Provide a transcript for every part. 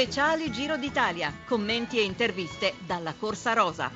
Speciale Giro d'Italia, commenti e interviste dalla Corsa Rosa.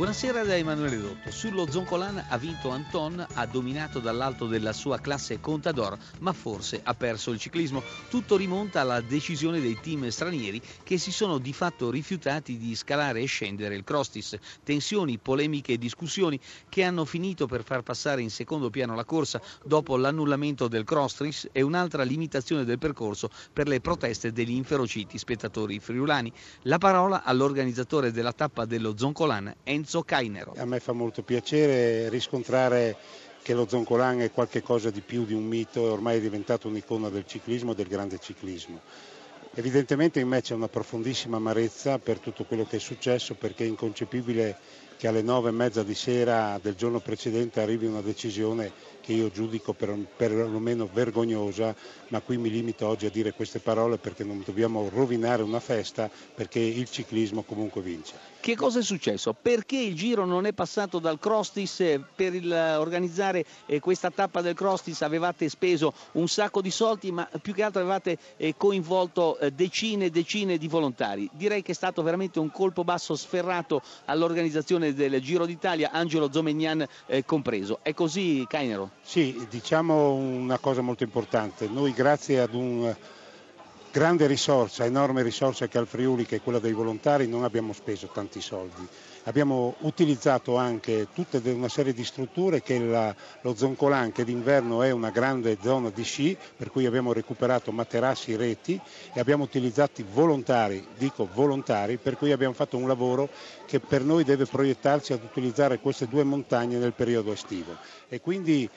Buonasera da Emanuele Dotto. Sullo Zoncolan ha vinto Anton, ha dominato dall'alto della sua classe Contador, ma forse ha perso il ciclismo. Tutto rimonta alla decisione dei team stranieri che si sono di fatto rifiutati di scalare e scendere il Crostis. Tensioni, polemiche e discussioni che hanno finito per far passare in secondo piano la corsa dopo l'annullamento del Crostis e un'altra limitazione del percorso per le proteste degli inferociti spettatori friulani. La parola all'organizzatore della tappa dello Zoncolan, Enzo Enzo Cainero. A me fa molto piacere riscontrare che lo Zoncolan è qualcosa di più di un mito e ormai è diventato un'icona del ciclismo, del grande ciclismo. Evidentemente in me c'è una profondissima amarezza per tutto quello che è successo perché è inconcepibile che alle nove e mezza di sera del giorno precedente arrivi una decisione che io giudico per, perlomeno vergognosa, ma qui mi limito oggi a dire queste parole perché non dobbiamo rovinare una festa perché il ciclismo comunque vince. Che cosa è successo? Perché il giro non è passato dal Crostis? Eh, per il, eh, organizzare eh, questa tappa del Crostis avevate speso un sacco di soldi, ma più che altro avevate eh, coinvolto eh, decine e decine di volontari. Direi che è stato veramente un colpo basso sferrato all'organizzazione del Giro d'Italia, Angelo Zomegnan eh, compreso. È così, Cainero? Sì, diciamo una cosa molto importante. Noi grazie ad un grande risorsa, enorme risorsa che ha il Friuli, che è quella dei volontari, non abbiamo speso tanti soldi. Abbiamo utilizzato anche tutta una serie di strutture che la, lo Zoncolan, che d'inverno è una grande zona di sci, per cui abbiamo recuperato materassi, reti e abbiamo utilizzato volontari, dico volontari, per cui abbiamo fatto un lavoro che per noi deve proiettarsi ad utilizzare queste due montagne nel periodo estivo. E quindi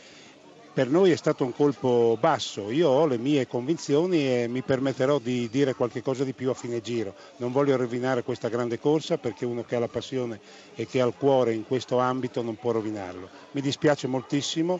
per noi è stato un colpo basso, io ho le mie convinzioni e mi permetterò di dire qualche cosa di più a fine giro. Non voglio rovinare questa grande corsa perché uno che ha la passione e che ha il cuore in questo ambito non può rovinarlo. Mi dispiace moltissimo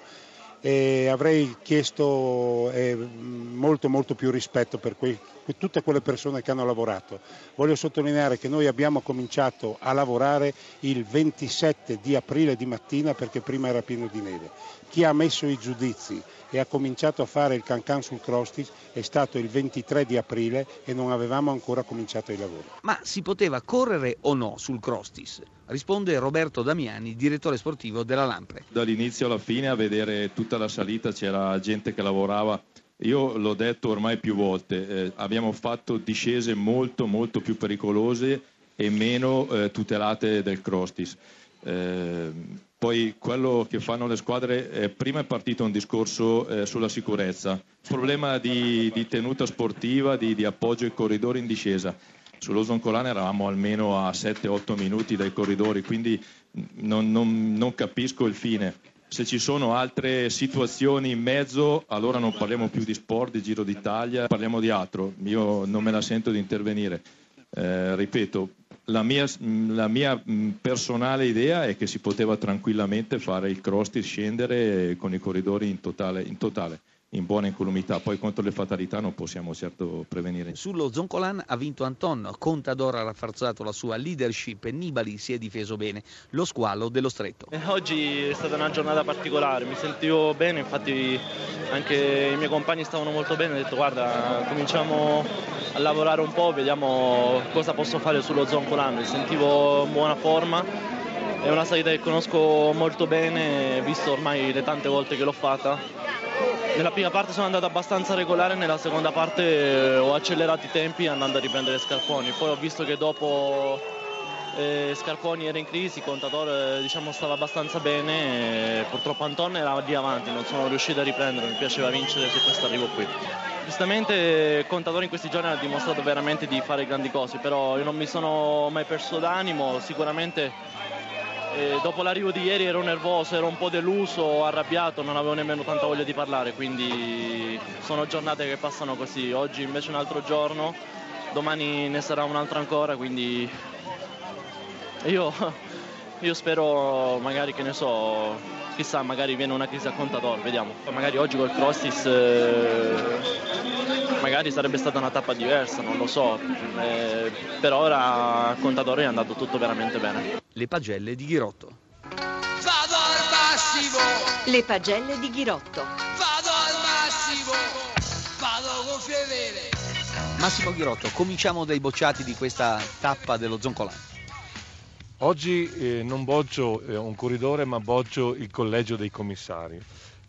e avrei chiesto eh, molto molto più rispetto per, quei, per, tutte quelle persone che hanno lavorato. Voglio sottolineare che noi abbiamo cominciato a lavorare il 27 di aprile di mattina perché prima era pieno di neve. Chi ha messo i giudizi e ha cominciato a fare il cancan sul Crostis è stato il 23 di aprile e non avevamo ancora cominciato i lavori. Ma si poteva correre o no sul Crostis? Risponde Roberto Damiani, direttore sportivo della Lampre. Dall'inizio alla fine a vedere tutta la salita c'era gente che lavorava io l'ho detto ormai più volte, eh, abbiamo fatto discese molto molto più pericolose e meno eh, tutelate del Crostis. Eh, poi quello che fanno le squadre, eh, prima è partito un discorso eh, sulla sicurezza, problema di, di tenuta sportiva, di, di, appoggio ai corridori in discesa. Sullo Zoncolane eravamo almeno a 7-8 minuti dai corridori, quindi non, non, non capisco il fine. Se ci sono altre situazioni in mezzo, allora non parliamo più di sport, di Giro d'Italia, parliamo di altro. Io non me la sento di intervenire. Eh, ripeto, la mia, la mia, personale idea è che si poteva tranquillamente fare il cross scendere con i corridori in totale, in totale in buona incolumità. Poi contro le fatalità non possiamo certo prevenire. Sullo Zoncolan ha vinto Anton, Contador ha rafforzato la sua leadership e Nibali si è difeso bene. Lo squalo dello stretto. Eh, oggi è stata una giornata particolare, mi sentivo bene, infatti anche i miei compagni stavano molto bene, ho detto guarda cominciamo a lavorare un po', vediamo cosa posso fare sullo Zoncolan, mi sentivo in buona forma è una salita che conosco molto bene, visto ormai le tante volte che l'ho fatta nella prima parte sono andato abbastanza regolare, nella seconda parte eh, ho accelerato i tempi andando a riprendere Scarponi. Poi ho visto che dopo eh, Scarponi era in crisi, Contador eh, diciamo, stava abbastanza bene, eh, purtroppo Anton era lì avanti, non sono riuscito a riprendere, mi piaceva vincere su questo arrivo qui. Giustamente Contador in questi giorni ha dimostrato veramente di fare grandi cose, però io non mi sono mai perso d'animo, sicuramente e dopo l'arrivo di ieri ero nervoso, ero un po' deluso, arrabbiato, non avevo nemmeno tanta voglia di parlare, quindi sono giornate che passano così. Oggi invece è un altro giorno, domani ne sarà un altro ancora, quindi io, io spero magari che ne so, chissà, magari viene una crisi a contatore, vediamo. Magari oggi col Crossis eh, magari sarebbe stata una tappa diversa, non lo so. Eh, per ora a Contadore è andato tutto veramente bene. Le pagelle di Ghirotto. Vado al massimo! Le pagelle di Ghirotto. Vado al massimo! Vado con fedele! Massimo Ghirotto, cominciamo dai bocciati di questa tappa dello Zoncolan. Oggi eh, non boccio eh, un corridore ma boccio il collegio dei commissari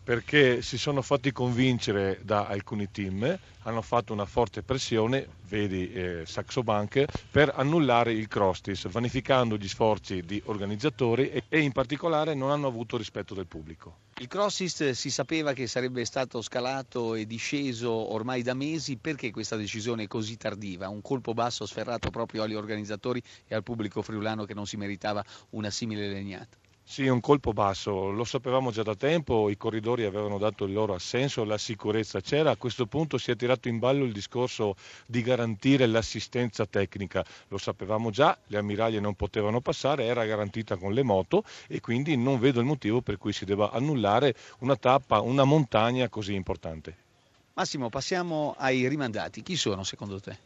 perché si sono fatti convincere da alcuni team, hanno fatto una forte pressione, vedi eh, Saxo Bank, per annullare il Crostis, vanificando gli sforzi di organizzatori e, e in particolare non hanno avuto rispetto del pubblico. Il Crossis si sapeva che sarebbe stato scalato e disceso ormai da mesi, perché questa decisione così tardiva? Un colpo basso sferrato proprio agli organizzatori e al pubblico friulano che non si meritava una simile legnata? Sì, un colpo basso, lo sapevamo già da tempo, i corridori avevano dato il loro assenso, la sicurezza c'era, a questo punto si è tirato in ballo il discorso di garantire l'assistenza tecnica, lo sapevamo già, le ammiraglie non potevano passare, era garantita con le moto e quindi non vedo il motivo per cui si debba annullare una tappa, una montagna così importante. Massimo, passiamo ai rimandati, chi sono secondo te?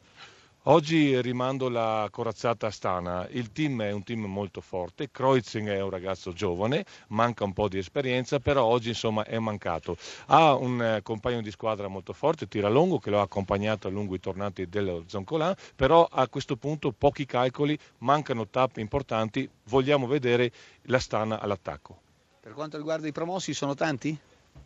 Oggi rimando la corazzata Astana, il team è un team molto forte, Kreutzing è un ragazzo giovane, manca un po' di esperienza, però oggi insomma è mancato. Ha un eh, compagno di squadra molto forte, Tiralongo, che lo ha accompagnato a lungo i tornati dello Zoncolan, però a questo punto pochi calcoli, mancano tappe importanti, vogliamo vedere l'Astana all'attacco. Per quanto riguarda i promossi sono tanti?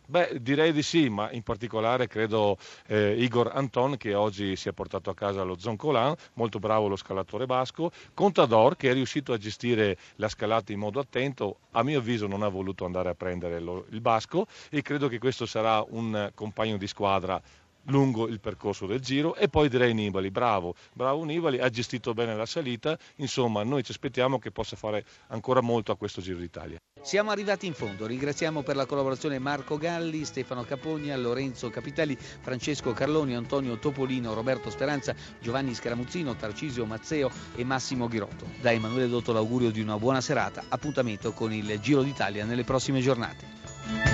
Beh, direi di sì, ma in particolare credo eh, Igor Anton che oggi si è portato a casa lo Zoncolan, molto bravo lo scalatore basco, Contador che è riuscito a gestire la scalata in modo attento, a mio avviso non ha voluto andare a prendere lo, il basco e credo che questo sarà un compagno di squadra lungo il percorso del giro e poi direi Nibali, bravo, bravo Nibali, ha gestito bene la salita, insomma noi ci aspettiamo che possa fare ancora molto a questo Giro d'Italia. Siamo arrivati in fondo, ringraziamo per la collaborazione Marco Galli, Stefano Capogna, Lorenzo Capitelli, Francesco Carloni, Antonio Topolino, Roberto Speranza, Giovanni Scaramuzzino, Tarcisio Mazzeo e Massimo Ghirotto. Da Emanuele Dotto l'augurio di una buona serata, appuntamento con il Giro d'Italia nelle prossime giornate.